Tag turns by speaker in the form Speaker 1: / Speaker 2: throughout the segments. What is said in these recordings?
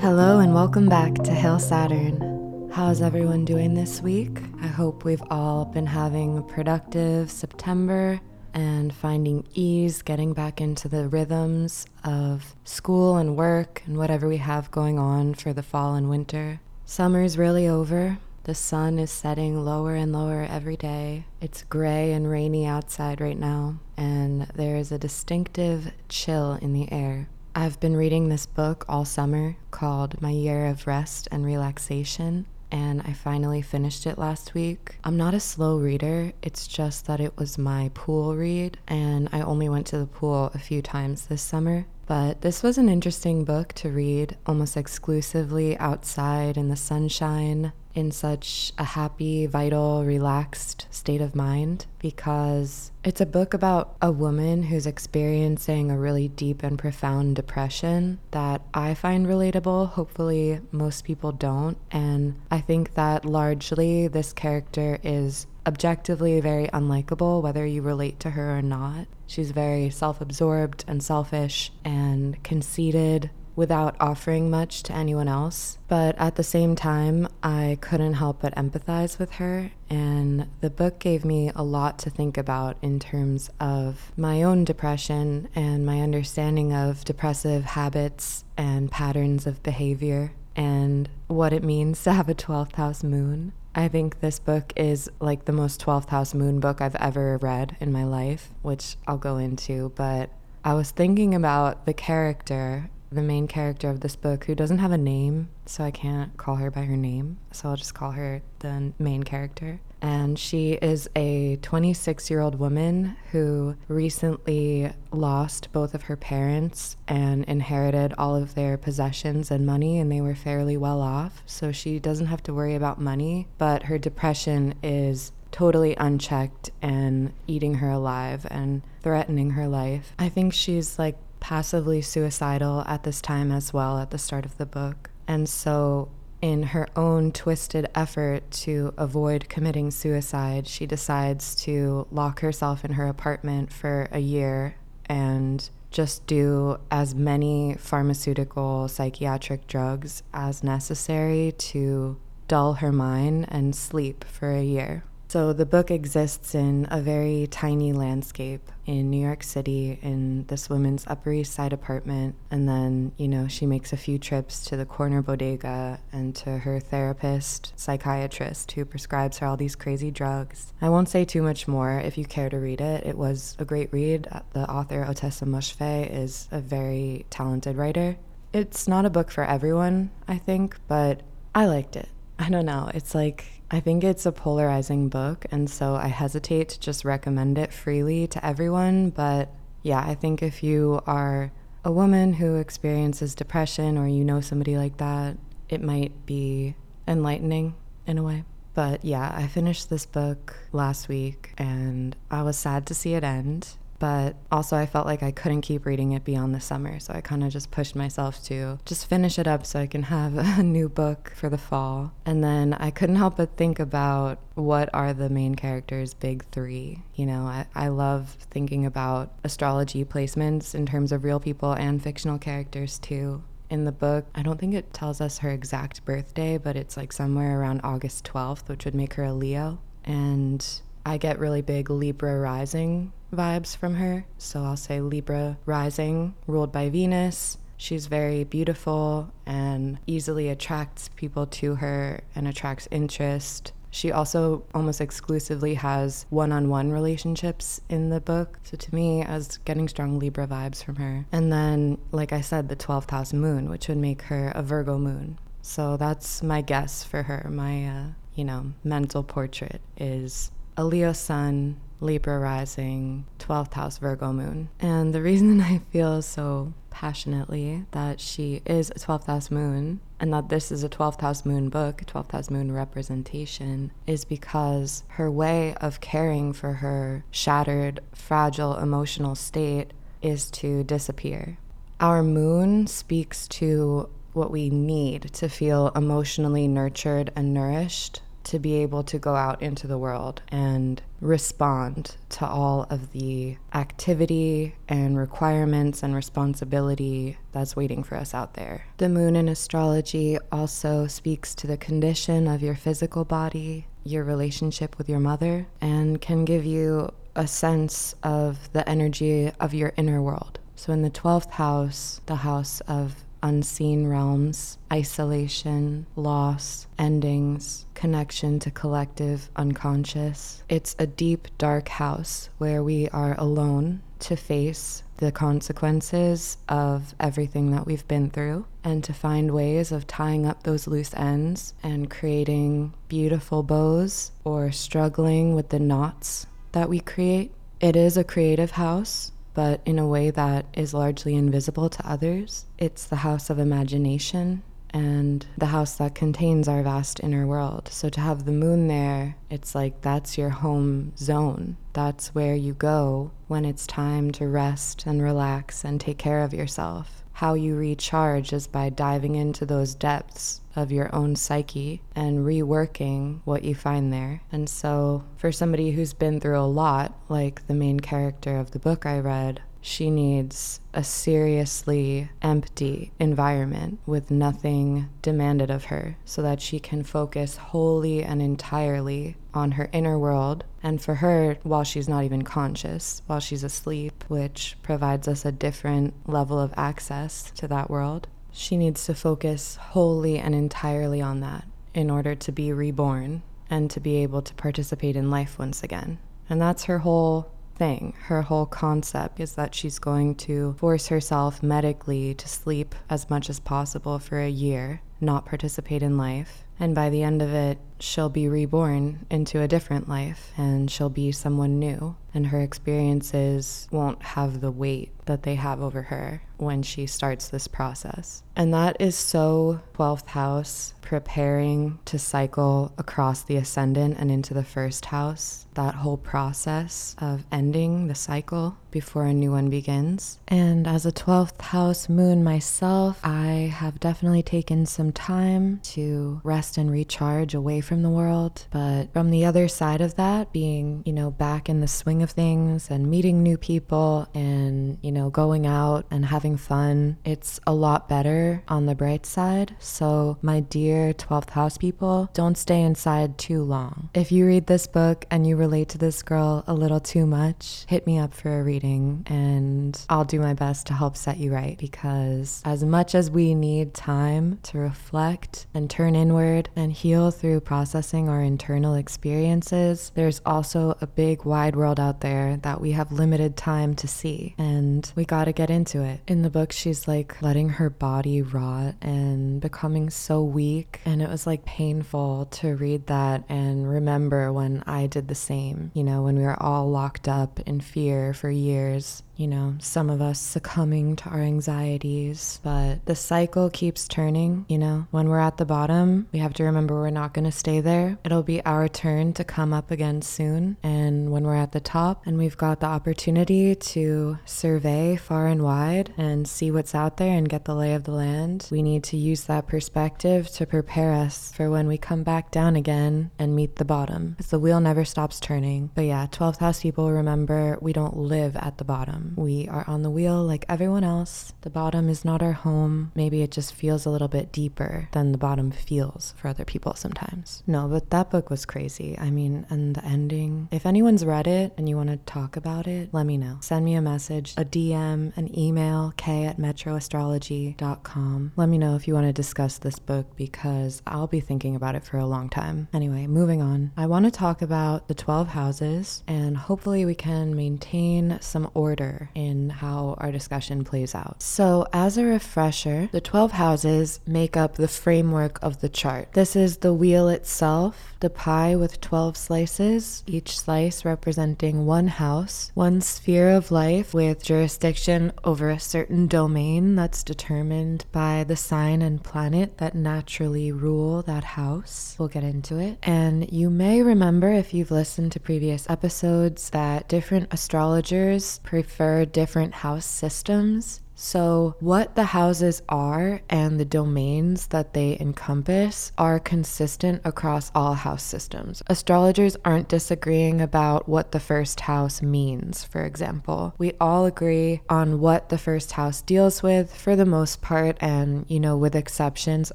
Speaker 1: Hello and welcome back to Hail Saturn. How's everyone doing this week? I hope we've all been having a productive September and finding ease getting back into the rhythms of school and work and whatever we have going on for the fall and winter. Summer's really over. The sun is setting lower and lower every day. It's gray and rainy outside right now, and there is a distinctive chill in the air. I've been reading this book all summer called My Year of Rest and Relaxation, and I finally finished it last week. I'm not a slow reader, it's just that it was my pool read, and I only went to the pool a few times this summer. But this was an interesting book to read almost exclusively outside in the sunshine in such a happy, vital, relaxed state of mind because it's a book about a woman who's experiencing a really deep and profound depression that I find relatable. Hopefully, most people don't. And I think that largely this character is objectively very unlikable, whether you relate to her or not. She's very self absorbed and selfish and conceited without offering much to anyone else. But at the same time, I couldn't help but empathize with her. And the book gave me a lot to think about in terms of my own depression and my understanding of depressive habits and patterns of behavior and what it means to have a 12th house moon. I think this book is like the most 12th house moon book I've ever read in my life, which I'll go into. But I was thinking about the character the main character of this book who doesn't have a name, so I can't call her by her name. So I'll just call her the main character. And she is a 26 year old woman who recently lost both of her parents and inherited all of their possessions and money, and they were fairly well off. So she doesn't have to worry about money, but her depression is totally unchecked and eating her alive and threatening her life. I think she's like passively suicidal at this time as well at the start of the book. And so, in her own twisted effort to avoid committing suicide, she decides to lock herself in her apartment for a year and just do as many pharmaceutical psychiatric drugs as necessary to dull her mind and sleep for a year. So the book exists in a very tiny landscape in New York City in this woman's Upper East Side apartment. And then, you know, she makes a few trips to the corner bodega and to her therapist, psychiatrist, who prescribes her all these crazy drugs. I won't say too much more if you care to read it. It was a great read. Uh, the author, Ottessa Moshfegh, is a very talented writer. It's not a book for everyone, I think, but I liked it. I don't know. It's like I think it's a polarizing book, and so I hesitate to just recommend it freely to everyone. But yeah, I think if you are a woman who experiences depression or you know somebody like that, it might be enlightening in a way. But yeah, I finished this book last week and I was sad to see it end but also I felt like I couldn't keep reading it beyond the summer. So I kind of just pushed myself to just finish it up so I can have a new book for the fall. And then I couldn't help but think about what are the main characters' big three. You know, I, I love thinking about astrology placements in terms of real people and fictional characters too in the book. I don't think it tells us her exact birthday, but it's like somewhere around August 12th, which would make her a Leo. And I get really big Libra rising vibes from her. So I'll say Libra rising, ruled by Venus. She's very beautiful and easily attracts people to her and attracts interest. She also almost exclusively has one on one relationships in the book. So to me, I was getting strong Libra vibes from her. And then, like I said, the 12th house moon, which would make her a Virgo moon. So that's my guess for her. My, uh, you know, mental portrait is a Leo sun, Libra rising, 12th house Virgo moon. And the reason I feel so passionately that she is a 12th house moon and that this is a 12th house moon book, 12th house moon representation, is because her way of caring for her shattered, fragile emotional state is to disappear. Our moon speaks to what we need to feel emotionally nurtured and nourished to be able to go out into the world and respond to all of the activity and requirements and responsibility that's waiting for us out there. The moon in astrology also speaks to the condition of your physical body, your relationship with your mother, and can give you a sense of the energy of your inner world. So, in the 12th house, the house of unseen realms, isolation, loss, endings, connection to collective unconscious. It's a deep, dark house where we are alone to face the consequences of everything that we've been through and to find ways of tying up those loose ends and creating beautiful bows or struggling with the knots that we create. It is a creative house but in a way that is largely invisible to others. It's the house of imagination and the house that contains our vast inner world. So to have the moon there, it's like that's your home zone. That's where you go when it's time to rest and relax and take care of yourself how you recharge is by diving into those depths of your own psyche and reworking what you find there. And so, for somebody who's been through a lot, like the main character of the book I read, she needs a seriously empty environment with nothing demanded of her so that she can focus wholly and entirely on her inner world. And for her, while she's not even conscious, while she's asleep, which provides us a different level of access to that world, she needs to focus wholly and entirely on that in order to be reborn and to be able to participate in life once again. And that's her whole thing. Her whole concept is that she's going to force herself medically to sleep as much as possible for a year, not participate in life. And by the end of it, she'll be reborn into a different life and she'll be someone new. And her experiences won't have the weight that they have over her when she starts this process. And that is so 12th house preparing to cycle across the ascendant and into the first house. That whole process of ending the cycle before a new one begins. And as a 12th house moon myself, I have definitely taken some time to rest and recharge away from the world. But from the other side of that, being, you know, back in the swing of things and meeting new people and, you know, going out and having fun, it's a lot better on the bright side. So, my dear 12th house people, don't stay inside too long. If you read this book and you relate to this girl a little too much, hit me up for a and I'll do my best to help set you right because as much as we need time to reflect and turn inward and heal through processing our internal experiences, there's also a big wide world out there that we have limited time to see and we got to get into it. In the book, she's like letting her body rot and becoming so weak. And it was like painful to read that and remember when I did the same, you know, when we were all locked up in fear for years years you know, some of us succumbing to our anxieties, but the cycle keeps turning. You know, when we're at the bottom, we have to remember we're not going to stay there. It'll be our turn to come up again soon. And when we're at the top and we've got the opportunity to survey far and wide and see what's out there and get the lay of the land, we need to use that perspective to prepare us for when we come back down again and meet the bottom. Because the wheel never stops turning. But yeah, 12th house people remember we don't live at the bottom. We are on the wheel like everyone else. The bottom is not our home. Maybe it just feels a little bit deeper than the bottom feels for other people sometimes. No, but that book was crazy. I mean, and the ending. If anyone's read it and you want to talk about it, let me know. Send me a message, a DM, an email, k at metroastrology.com. Let me know if you want to discuss this book because I'll be thinking about it for a long time. Anyway, moving on. I want to talk about the 12 houses and hopefully we can maintain some order in how our discussion plays out. So, as a refresher, the 12 houses make up the framework of the chart. This is the wheel itself, the pie with 12 slices, each slice representing one house, one sphere of life with jurisdiction over a certain domain that's determined by the sign and planet that naturally rule that house. We'll get into it. And you may remember if you've listened to previous episodes that different astrologers prefer different house systems So, what the houses are and the domains that they encompass are consistent across all house systems. Astrologers aren't disagreeing about what the first house means, for example. We all agree on what the first house deals with for the most part, and, you know, with exceptions.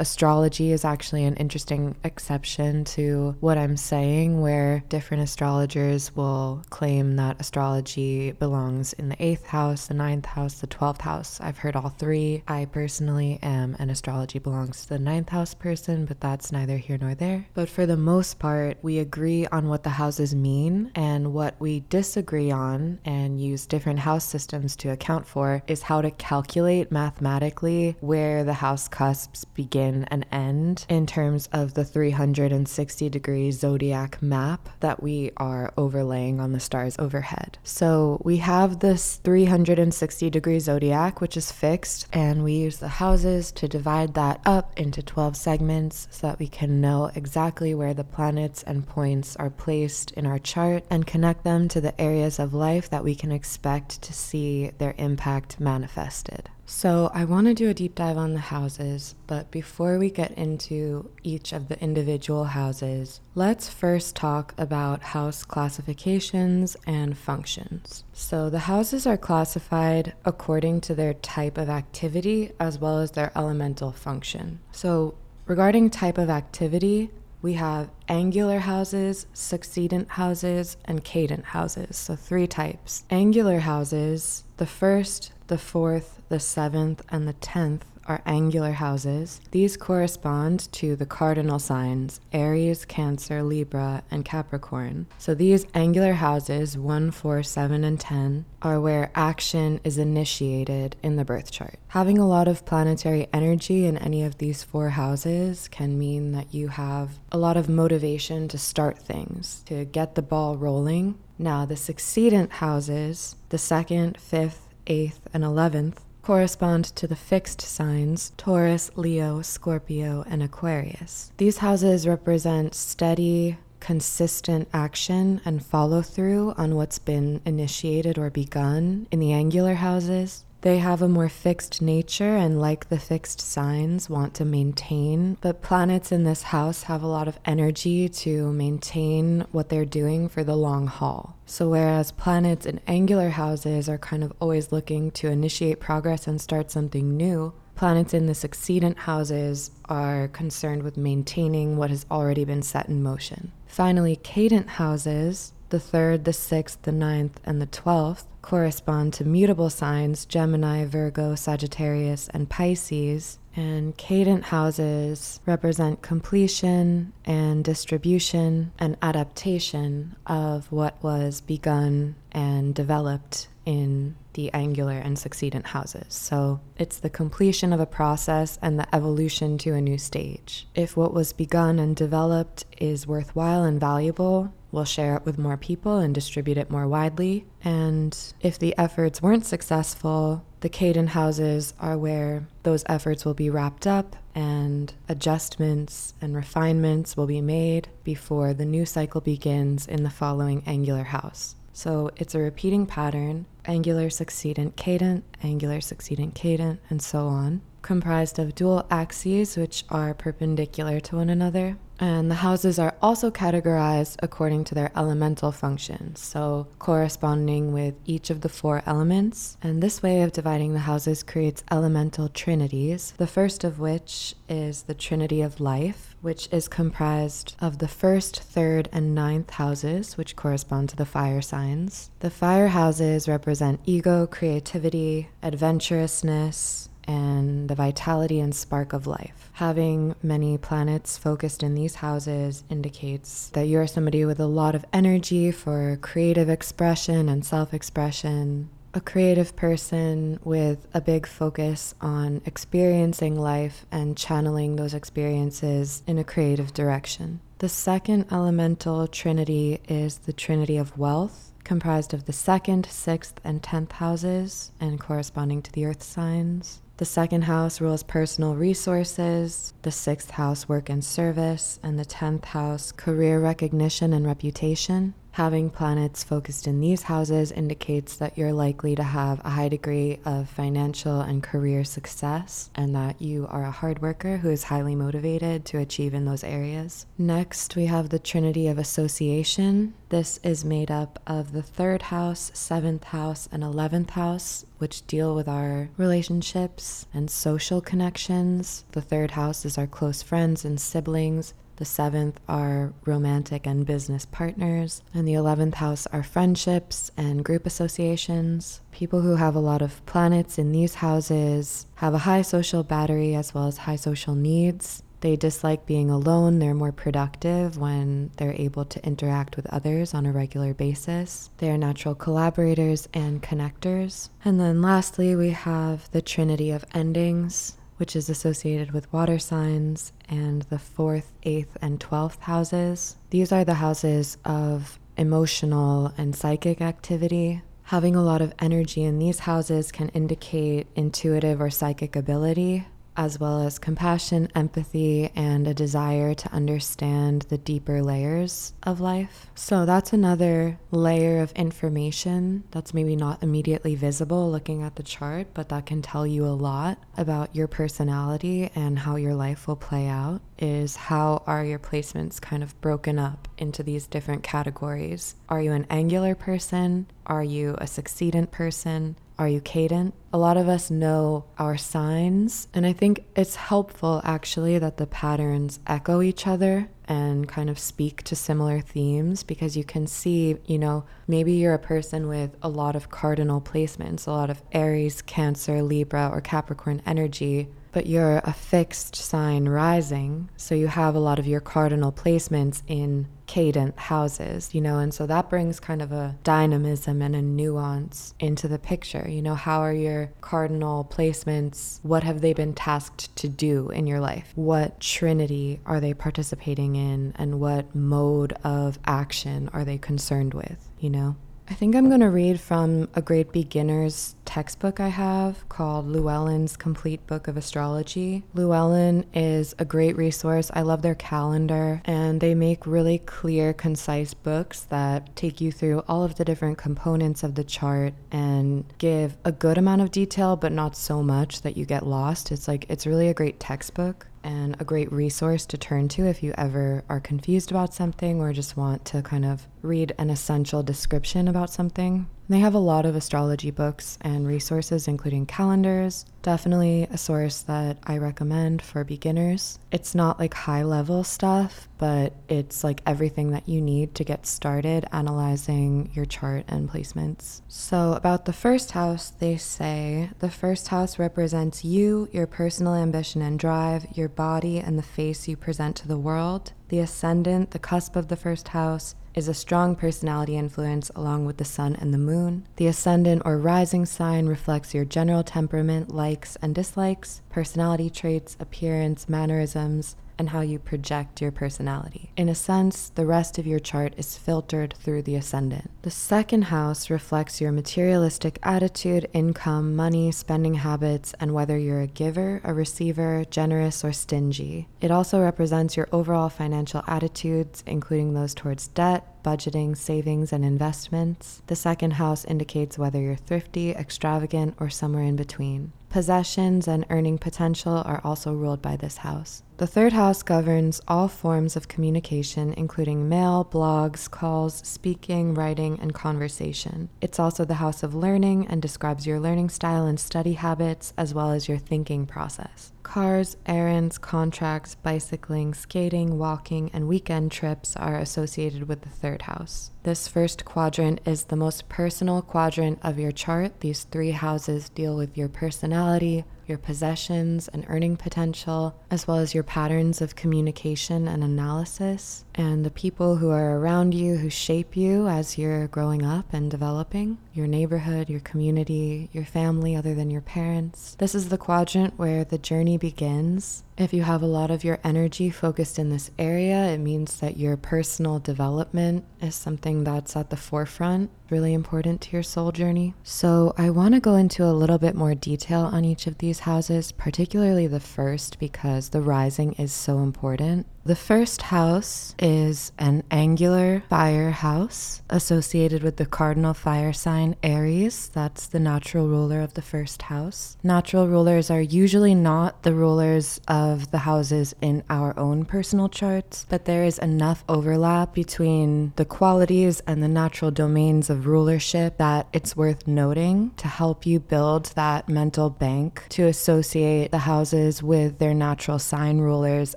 Speaker 1: Astrology is actually an interesting exception to what I'm saying, where different astrologers will claim that astrology belongs in the eighth house, the ninth house, the twelfth house. I've heard all three. I personally am an astrology belongs to the ninth house person, but that's neither here nor there. But for the most part, we agree on what the houses mean, and what we disagree on and use different house systems to account for is how to calculate mathematically where the house cusps begin and end in terms of the 360 degree zodiac map that we are overlaying on the stars overhead. So we have this 360 degree zodiac, which is fixed, and we use the houses to divide that up into 12 segments so that we can know exactly where the planets and points are placed in our chart and connect them to the areas of life that we can expect to see their impact manifested. So, I want to do a deep dive on the houses, but before we get into each of the individual houses, let's first talk about house classifications and functions. So, the houses are classified according to their type of activity as well as their elemental function. So, regarding type of activity, we have angular houses, succedent houses, and cadent houses. So, three types. Angular houses, the first, the fourth, the seventh, and the tenth are angular houses. These correspond to the cardinal signs Aries, Cancer, Libra, and Capricorn. So these angular houses, 1, 4, 7, and 10, are where action is initiated in the birth chart. Having a lot of planetary energy in any of these four houses can mean that you have a lot of motivation to start things, to get the ball rolling. Now, the succedent houses, the second, fifth, eighth, and eleventh, correspond to the fixed signs Taurus, Leo, Scorpio, and Aquarius. These houses represent steady, consistent action and follow through on what's been initiated or begun in the angular houses. They have a more fixed nature and, like the fixed signs, want to maintain. But planets in this house have a lot of energy to maintain what they're doing for the long haul. So, whereas planets in angular houses are kind of always looking to initiate progress and start something new, planets in the succedent houses are concerned with maintaining what has already been set in motion. Finally, cadent houses the third, the sixth, the ninth, and the twelfth correspond to mutable signs Gemini, Virgo, Sagittarius, and Pisces. And cadent houses represent completion and distribution and adaptation of what was begun and developed in the angular and succedent houses. So it's the completion of a process and the evolution to a new stage. If what was begun and developed is worthwhile and valuable, we'll share it with more people and distribute it more widely. And if the efforts weren't successful, the cadent houses are where those efforts will be wrapped up and adjustments and refinements will be made before the new cycle begins in the following angular house. So it's a repeating pattern angular succedent cadent, angular succedent cadent, and so on, comprised of dual axes which are perpendicular to one another. And the houses are also categorized according to their elemental functions, so corresponding with each of the four elements. And this way of dividing the houses creates elemental trinities, the first of which is the Trinity of Life, which is comprised of the first, third, and ninth houses, which correspond to the fire signs. The fire houses represent ego, creativity, adventurousness, and the vitality and spark of life. Having many planets focused in these houses indicates that you're somebody with a lot of energy for creative expression and self expression. A creative person with a big focus on experiencing life and channeling those experiences in a creative direction. The second elemental trinity is the trinity of wealth, comprised of the second, sixth, and tenth houses and corresponding to the earth signs. The second house rules personal resources, the sixth house, work and service, and the tenth house, career recognition and reputation. Having planets focused in these houses indicates that you're likely to have a high degree of financial and career success, and that you are a hard worker who is highly motivated to achieve in those areas. Next, we have the Trinity of Association. This is made up of the third house, seventh house, and eleventh house, which deal with our relationships and social connections. The third house is our close friends and siblings. The seventh are romantic and business partners. And the 11th house are friendships and group associations. People who have a lot of planets in these houses have a high social battery as well as high social needs. They dislike being alone. They're more productive when they're able to interact with others on a regular basis. They are natural collaborators and connectors. And then lastly, we have the trinity of endings which is associated with water signs, and the fourth, eighth, and twelfth houses. These are the houses of emotional and psychic activity. Having a lot of energy in these houses can indicate intuitive or psychic ability, as well as compassion, empathy, and a desire to understand the deeper layers of life. So, that's another layer of information that's maybe not immediately visible looking at the chart, but that can tell you a lot about your personality and how your life will play out. Is how are your placements kind of broken up into these different categories? Are you an angular person? Are you a succedent person? Are you cadent? A lot of us know our signs, and I think it's helpful actually that the patterns echo each other and kind of speak to similar themes because you can see, you know, maybe you're a person with a lot of cardinal placements, a lot of Aries, Cancer, Libra, or Capricorn energy but you're a fixed sign rising. So you have a lot of your cardinal placements in cadent houses, you know, and so that brings kind of a dynamism and a nuance into the picture. You know, how are your cardinal placements? What have they been tasked to do in your life? What trinity are they participating in? And what mode of action are they concerned with, you know? I think I'm going to read from a great beginner's textbook I have called Llewellyn's Complete Book of Astrology. Llewellyn is a great resource. I love their calendar, and they make really clear, concise books that take you through all of the different components of the chart and give a good amount of detail, but not so much that you get lost. It's like, it's really a great textbook and a great resource to turn to if you ever are confused about something or just want to kind of read an essential description about something. They have a lot of astrology books and resources, including calendars. Definitely a source that I recommend for beginners. It's not like high level stuff, but it's like everything that you need to get started analyzing your chart and placements. So, about the first house, they say the first house represents you, your personal ambition and drive, your body, and the face you present to the world. The ascendant, the cusp of the first house, is a strong personality influence along with the sun and the moon. The ascendant or rising sign reflects your general temperament, likes and dislikes, personality traits, appearance, mannerisms, and how you project your personality. In a sense, the rest of your chart is filtered through the ascendant. The second house reflects your materialistic attitude, income, money, spending habits, and whether you're a giver, a receiver, generous, or stingy. It also represents your overall financial attitudes, including those towards debt, budgeting, savings, and investments. The second house indicates whether you're thrifty, extravagant, or somewhere in between. Possessions and earning potential are also ruled by this house. The third house governs all forms of communication, including mail, blogs, calls, speaking, writing, and conversation. It's also the house of learning and describes your learning style and study habits, as well as your thinking process. Cars, errands, contracts, bicycling, skating, walking, and weekend trips are associated with the third house. This first quadrant is the most personal quadrant of your chart. These three houses deal with your personality, your possessions and earning potential, as well as your patterns of communication and analysis, and the people who are around you who shape you as you're growing up and developing your neighborhood, your community, your family, other than your parents. This is the quadrant where the journey begins if you have a lot of your energy focused in this area, it means that your personal development is something that's at the forefront, really important to your soul journey. So, I want to go into a little bit more detail on each of these houses, particularly the first, because the rising is so important. The first house is an angular fire house associated with the cardinal fire sign Aries. That's the natural ruler of the first house. Natural rulers are usually not the rulers of the houses in our own personal charts, but there is enough overlap between the qualities and the natural domains of rulership that it's worth noting to help you build that mental bank to associate the houses with their natural sign rulers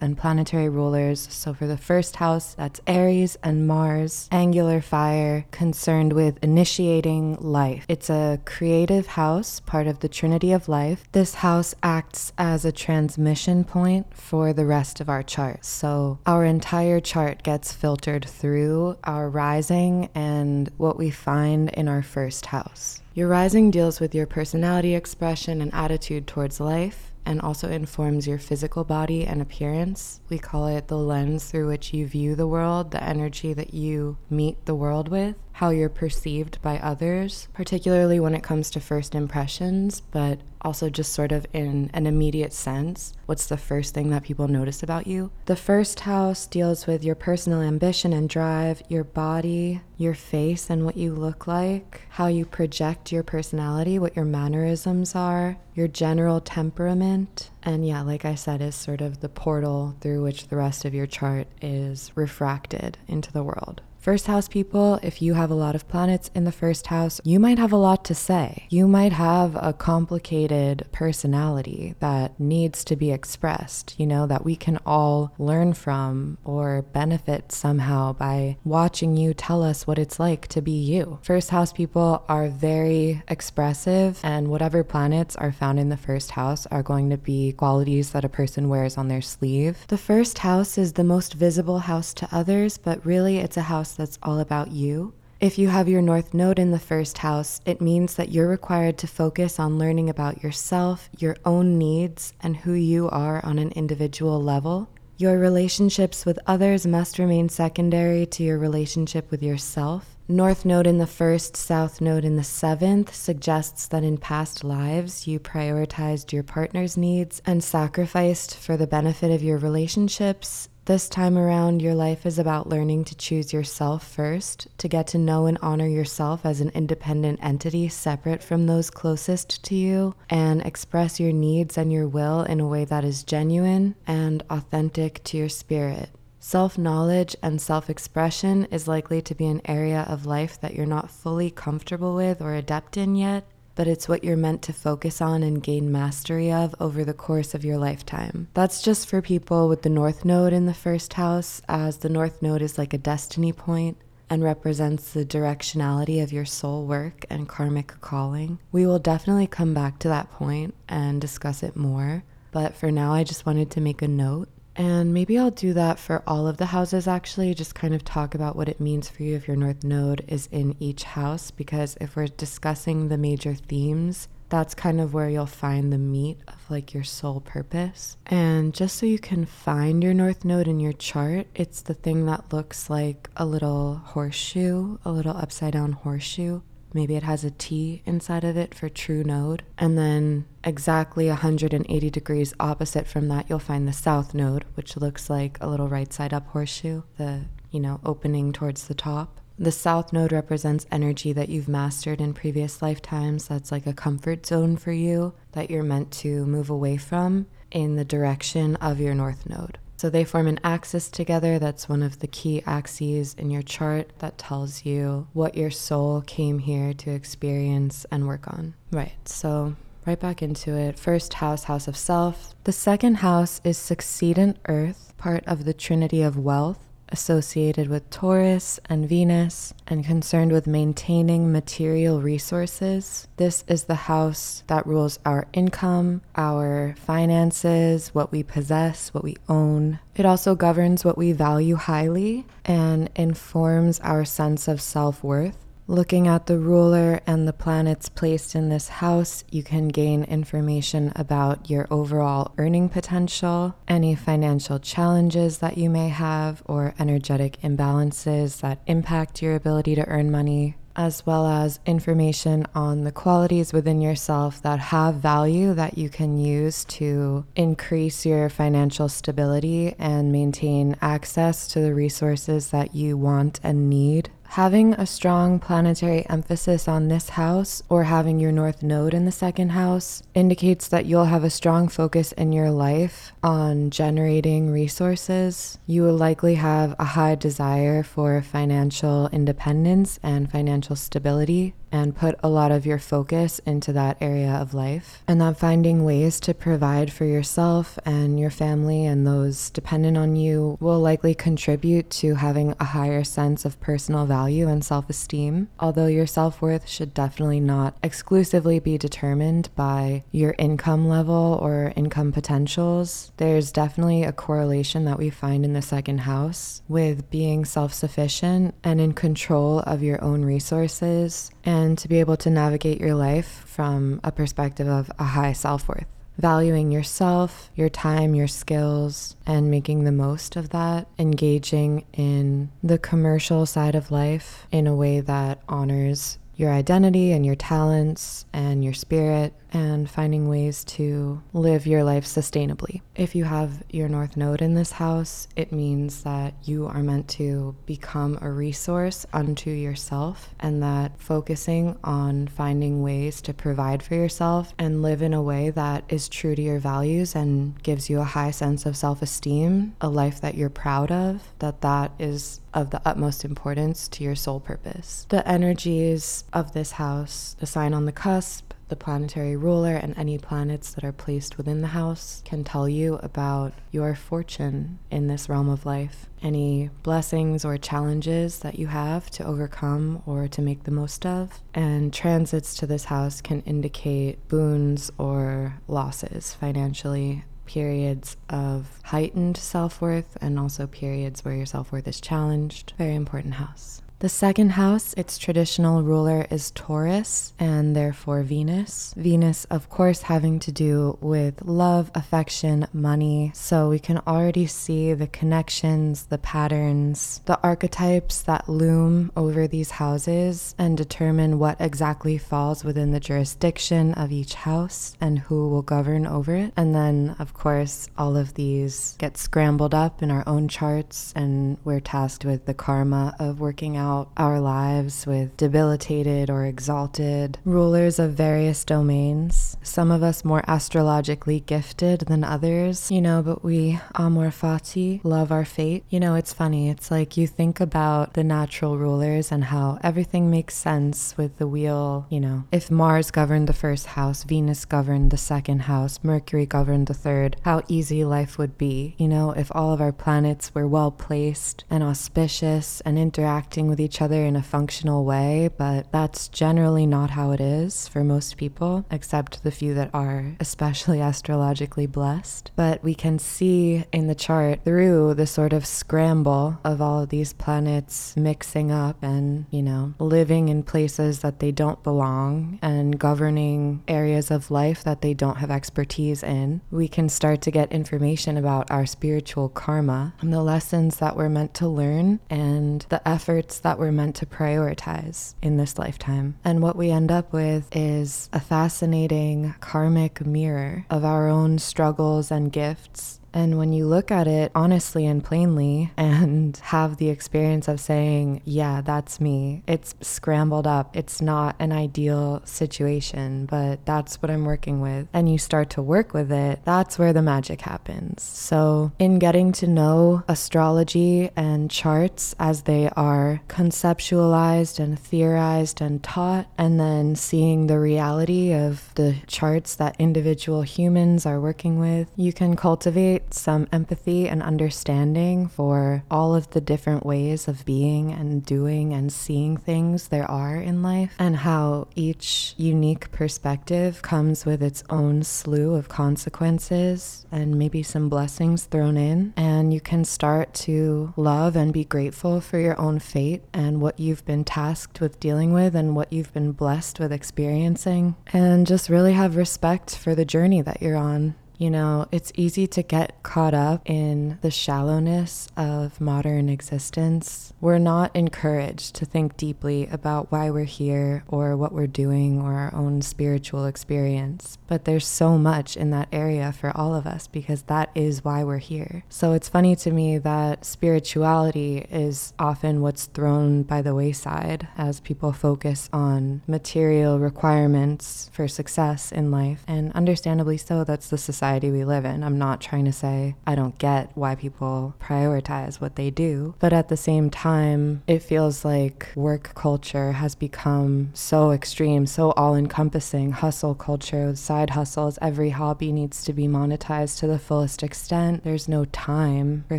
Speaker 1: and planetary rulers So for the first house, that's Aries and Mars, angular fire, concerned with initiating life. It's a creative house, part of the Trinity of Life. This house acts as a transmission point for the rest of our chart. So our entire chart gets filtered through our rising and what we find in our first house. Your rising deals with your personality expression and attitude towards life and also informs your physical body and appearance. We call it the lens through which you view the world, the energy that you meet the world with how you're perceived by others, particularly when it comes to first impressions, but also just sort of in an immediate sense. What's the first thing that people notice about you? The first house deals with your personal ambition and drive, your body, your face, and what you look like, how you project your personality, what your mannerisms are, your general temperament. And yeah, like I said, is sort of the portal through which the rest of your chart is refracted into the world. First house people, if you have a lot of planets in the first house, you might have a lot to say. You might have a complicated personality that needs to be expressed, you know, that we can all learn from or benefit somehow by watching you tell us what it's like to be you. First house people are very expressive, and whatever planets are found in the first house are going to be qualities that a person wears on their sleeve. The first house is the most visible house to others, but really it's a house that's all about you. If you have your North Node in the first house, it means that you're required to focus on learning about yourself, your own needs, and who you are on an individual level. Your relationships with others must remain secondary to your relationship with yourself. North Node in the first, South Node in the seventh suggests that in past lives you prioritized your partner's needs and sacrificed for the benefit of your relationships this time around, your life is about learning to choose yourself first, to get to know and honor yourself as an independent entity separate from those closest to you, and express your needs and your will in a way that is genuine and authentic to your spirit. Self knowledge and self expression is likely to be an area of life that you're not fully comfortable with or adept in yet, but it's what you're meant to focus on and gain mastery of over the course of your lifetime. That's just for people with the North Node in the first house, as the North Node is like a destiny point and represents the directionality of your soul work and karmic calling. We will definitely come back to that point and discuss it more, but for now, I just wanted to make a note and maybe I'll do that for all of the houses actually, just kind of talk about what it means for you if your North Node is in each house. Because if we're discussing the major themes, that's kind of where you'll find the meat of like your soul purpose. And just so you can find your North Node in your chart, it's the thing that looks like a little horseshoe, a little upside down horseshoe. Maybe it has a T inside of it for true node. And then exactly 180 degrees opposite from that, you'll find the south node, which looks like a little right side up horseshoe, the, you know, opening towards the top. The south node represents energy that you've mastered in previous lifetimes. That's like a comfort zone for you that you're meant to move away from in the direction of your north node. So they form an axis together. That's one of the key axes in your chart that tells you what your soul came here to experience and work on. Right. So right back into it. First house, house of self. The second house is succedent earth, part of the trinity of wealth associated with Taurus and Venus and concerned with maintaining material resources. This is the house that rules our income, our finances, what we possess, what we own. It also governs what we value highly and informs our sense of self worth. Looking at the ruler and the planets placed in this house, you can gain information about your overall earning potential, any financial challenges that you may have, or energetic imbalances that impact your ability to earn money. as well as information on the qualities within yourself that have value that you can use to increase your financial stability and maintain access to the resources that you want and need Having a strong planetary emphasis on this house or having your North Node in the second house indicates that you'll have a strong focus in your life on generating resources. You will likely have a high desire for financial independence and financial stability and put a lot of your focus into that area of life. And that finding ways to provide for yourself and your family and those dependent on you will likely contribute to having a higher sense of personal value and self esteem. Although your self worth should definitely not exclusively be determined by your income level or income potentials, there's definitely a correlation that we find in the second house with being self sufficient and in control of your own resources and to be able to navigate your life from a perspective of a high self worth. Valuing yourself, your time, your skills, and making the most of that. Engaging in the commercial side of life in a way that honors your identity and your talents and your spirit and finding ways to live your life sustainably. If you have your North Node in this house, it means that you are meant to become a resource unto yourself, and that focusing on finding ways to provide for yourself and live in a way that is true to your values and gives you a high sense of self esteem, a life that you're proud of, that that is of the utmost importance to your soul purpose. The energies of this house, the sign on the cusp, the planetary ruler and any planets that are placed within the house can tell you about your fortune in this realm of life. Any blessings or challenges that you have to overcome or to make the most of. And transits to this house can indicate boons or losses financially periods of heightened self worth and also periods where your self worth is challenged. Very important house. The second house, its traditional ruler is Taurus and therefore Venus. Venus, of course, having to do with love, affection, money. So we can already see the connections, the patterns, the archetypes that loom over these houses and determine what exactly falls within the jurisdiction of each house and who will govern over it. And then, of course, all of these get scrambled up in our own charts, and we're tasked with the karma of working out our lives with debilitated or exalted rulers of various domains. Some of us more astrologically gifted than others, you know, but we, uh, amor fati, love our fate. You know, it's funny. It's like you think about the natural rulers and how everything makes sense with the wheel. You know, if Mars governed the first house, Venus governed the second house, Mercury governed the third, how easy life would be. You know, if all of our planets were well placed and auspicious and interacting with each other in a functional way, but that's generally not how it is for most people, except the few that are especially astrologically blessed. But we can see in the chart through the sort of scramble of all of these planets mixing up and, you know, living in places that they don't belong and governing areas of life that they don't have expertise in. We can start to get information about our spiritual karma and the lessons that we're meant to learn and the efforts that that we're meant to prioritize in this lifetime. And what we end up with is a fascinating karmic mirror of our own struggles and gifts and when you look at it honestly and plainly and have the experience of saying, yeah, that's me, it's scrambled up. It's not an ideal situation, but that's what I'm working with. And you start to work with it, that's where the magic happens. So, in getting to know astrology and charts as they are conceptualized and theorized and taught, and then seeing the reality of the charts that individual humans are working with, you can cultivate some empathy and understanding for all of the different ways of being and doing and seeing things there are in life, and how each unique perspective comes with its own slew of consequences and maybe some blessings thrown in. And you can start to love and be grateful for your own fate and what you've been tasked with dealing with and what you've been blessed with experiencing, and just really have respect for the journey that you're on You know, it's easy to get caught up in the shallowness of modern existence. We're not encouraged to think deeply about why we're here or what we're doing or our own spiritual experience. But there's so much in that area for all of us because that is why we're here. So it's funny to me that spirituality is often what's thrown by the wayside as people focus on material requirements for success in life. And understandably so, that's the society society we live in. I'm not trying to say I don't get why people prioritize what they do, but at the same time, it feels like work culture has become so extreme, so all encompassing. Hustle culture, side hustles, every hobby needs to be monetized to the fullest extent. There's no time for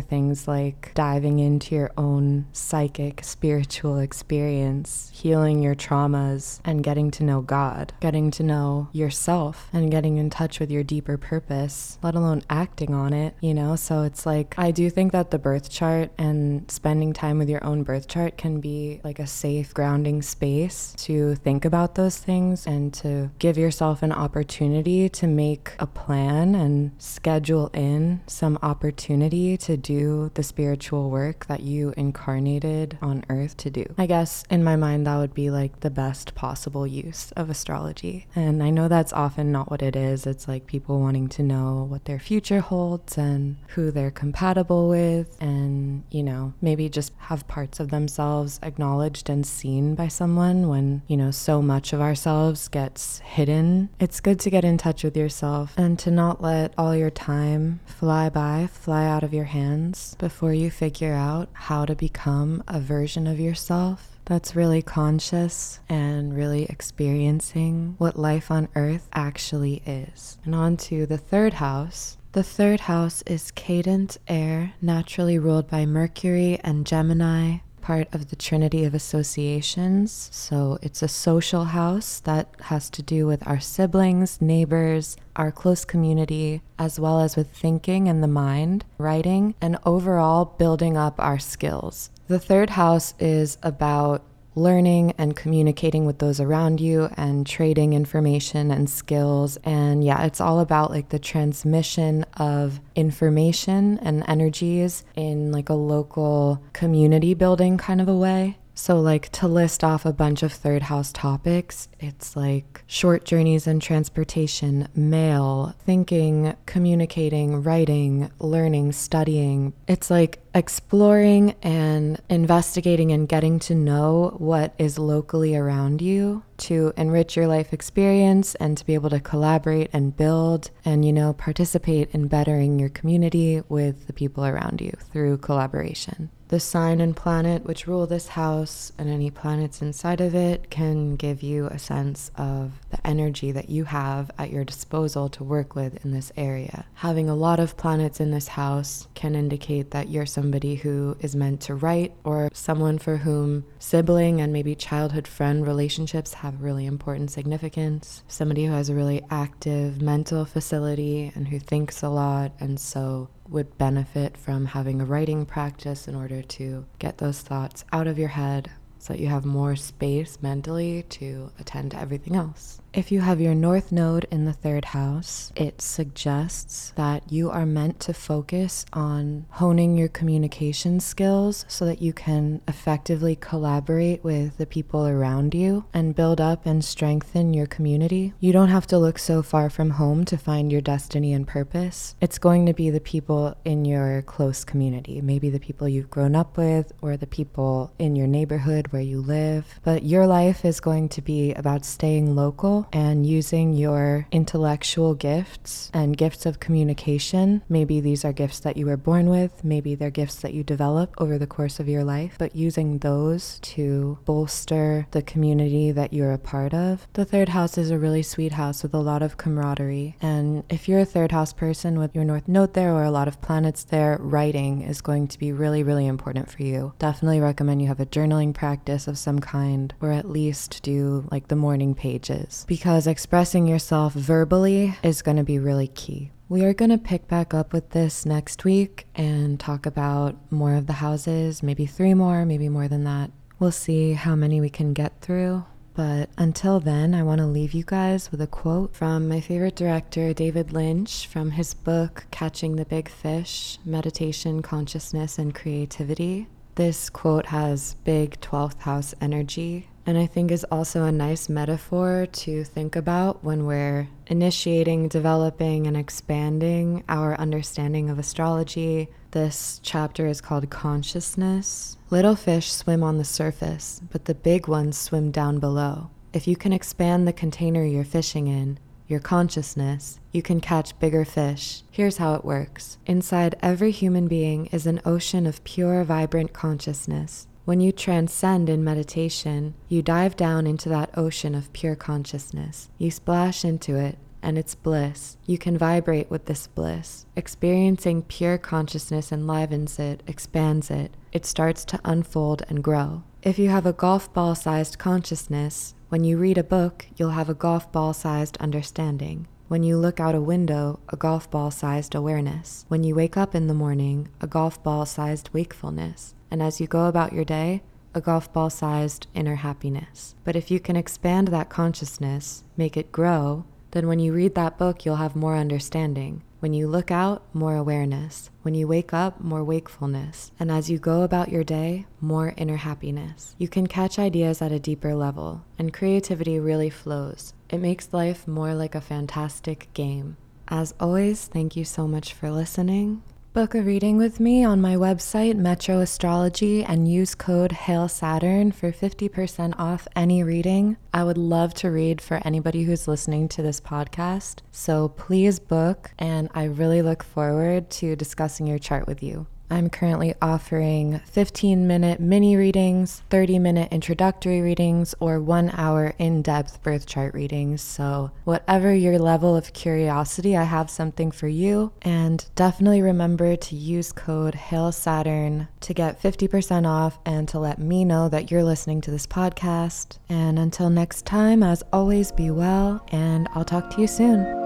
Speaker 1: things like diving into your own psychic, spiritual experience, healing your traumas, and getting to know God, getting to know yourself, and getting in touch with your deeper purpose purpose, let alone acting on it, you know? So it's like, I do think that the birth chart and spending time with your own birth chart can be like a safe, grounding space to think about those things and to give yourself an opportunity to make a plan and schedule in some opportunity to do the spiritual work that you incarnated on earth to do. I guess in my mind, that would be like the best possible use of astrology. And I know that's often not what it is. It's like people wanting to know what their future holds and who they're compatible with, and, you know, maybe just have parts of themselves acknowledged and seen by someone when, you know, so much of ourselves gets hidden. It's good to get in touch with yourself and to not let all your time fly by, fly out of your hands before you figure out how to become a version of yourself that's really conscious and really experiencing what life on earth actually is. And on to the third house. The third house is cadent air, naturally ruled by Mercury and Gemini, part of the Trinity of Associations. So it's a social house that has to do with our siblings, neighbors, our close community, as well as with thinking and the mind, writing, and overall building up our skills. The third house is about learning and communicating with those around you and trading information and skills. And yeah, it's all about like the transmission of information and energies in like a local community building kind of a way. So, like to list off a bunch of third house topics, it's like short journeys and transportation, mail, thinking, communicating, writing, learning, studying. It's like exploring and investigating and getting to know what is locally around you to enrich your life experience and to be able to collaborate and build and, you know, participate in bettering your community with the people around you through collaboration. The sign and planet which rule this house and any planets inside of it can give you a sense of the energy that you have at your disposal to work with in this area. Having a lot of planets in this house can indicate that you're somebody who is meant to write or someone for whom sibling and maybe childhood friend relationships have really important significance. Somebody who has a really active mental facility and who thinks a lot and so would benefit from having a writing practice in order to get those thoughts out of your head so that you have more space mentally to attend to everything else. If you have your North Node in the third house, it suggests that you are meant to focus on honing your communication skills so that you can effectively collaborate with the people around you and build up and strengthen your community. You don't have to look so far from home to find your destiny and purpose. It's going to be the people in your close community, maybe the people you've grown up with or the people in your neighborhood where you live. But your life is going to be about staying local and using your intellectual gifts and gifts of communication. Maybe these are gifts that you were born with, maybe they're gifts that you develop over the course of your life, but using those to bolster the community that you're a part of. The third house is a really sweet house with a lot of camaraderie. And if you're a third house person with your North Node there or a lot of planets there, writing is going to be really, really important for you. Definitely recommend you have a journaling practice of some kind or at least do like the morning pages because expressing yourself verbally is going to be really key. We are going to pick back up with this next week and talk about more of the houses, maybe three more, maybe more than that. We'll see how many we can get through. But until then, I want to leave you guys with a quote from my favorite director, David Lynch, from his book, Catching the Big Fish Meditation, Consciousness, and Creativity. This quote has big 12th house energy and I think is also a nice metaphor to think about when we're initiating, developing, and expanding our understanding of astrology. This chapter is called Consciousness. Little fish swim on the surface, but the big ones swim down below. If you can expand the container you're fishing in, your consciousness, you can catch bigger fish. Here's how it works inside every human being is an ocean of pure, vibrant consciousness. When you transcend in meditation, you dive down into that ocean of pure consciousness. You splash into it, and it's bliss. You can vibrate with this bliss. Experiencing pure consciousness enlivens it, expands it. It starts to unfold and grow. If you have a golf ball sized consciousness, when you read a book, you'll have a golf ball sized understanding. When you look out a window, a golf ball sized awareness. When you wake up in the morning, a golf ball sized wakefulness and as you go about your day, a golf ball sized inner happiness. But if you can expand that consciousness, make it grow, then when you read that book, you'll have more understanding. When you look out, more awareness. When you wake up, more wakefulness. And as you go about your day, more inner happiness. You can catch ideas at a deeper level, and creativity really flows. It makes life more like a fantastic game. As always, thank you so much for listening. Book a reading with me on my website, Metro Astrology, and use code Hail Saturn for 50% off any reading. I would love to read for anybody who's listening to this podcast. So please book, and I really look forward to discussing your chart with you. I'm currently offering 15 minute mini readings, 30 minute introductory readings, or one hour in depth birth chart readings. So, whatever your level of curiosity, I have something for you. And definitely remember to use code Hail Saturn to get 50% off and to let me know that you're listening to this podcast. And until next time, as always, be well, and I'll talk to you soon.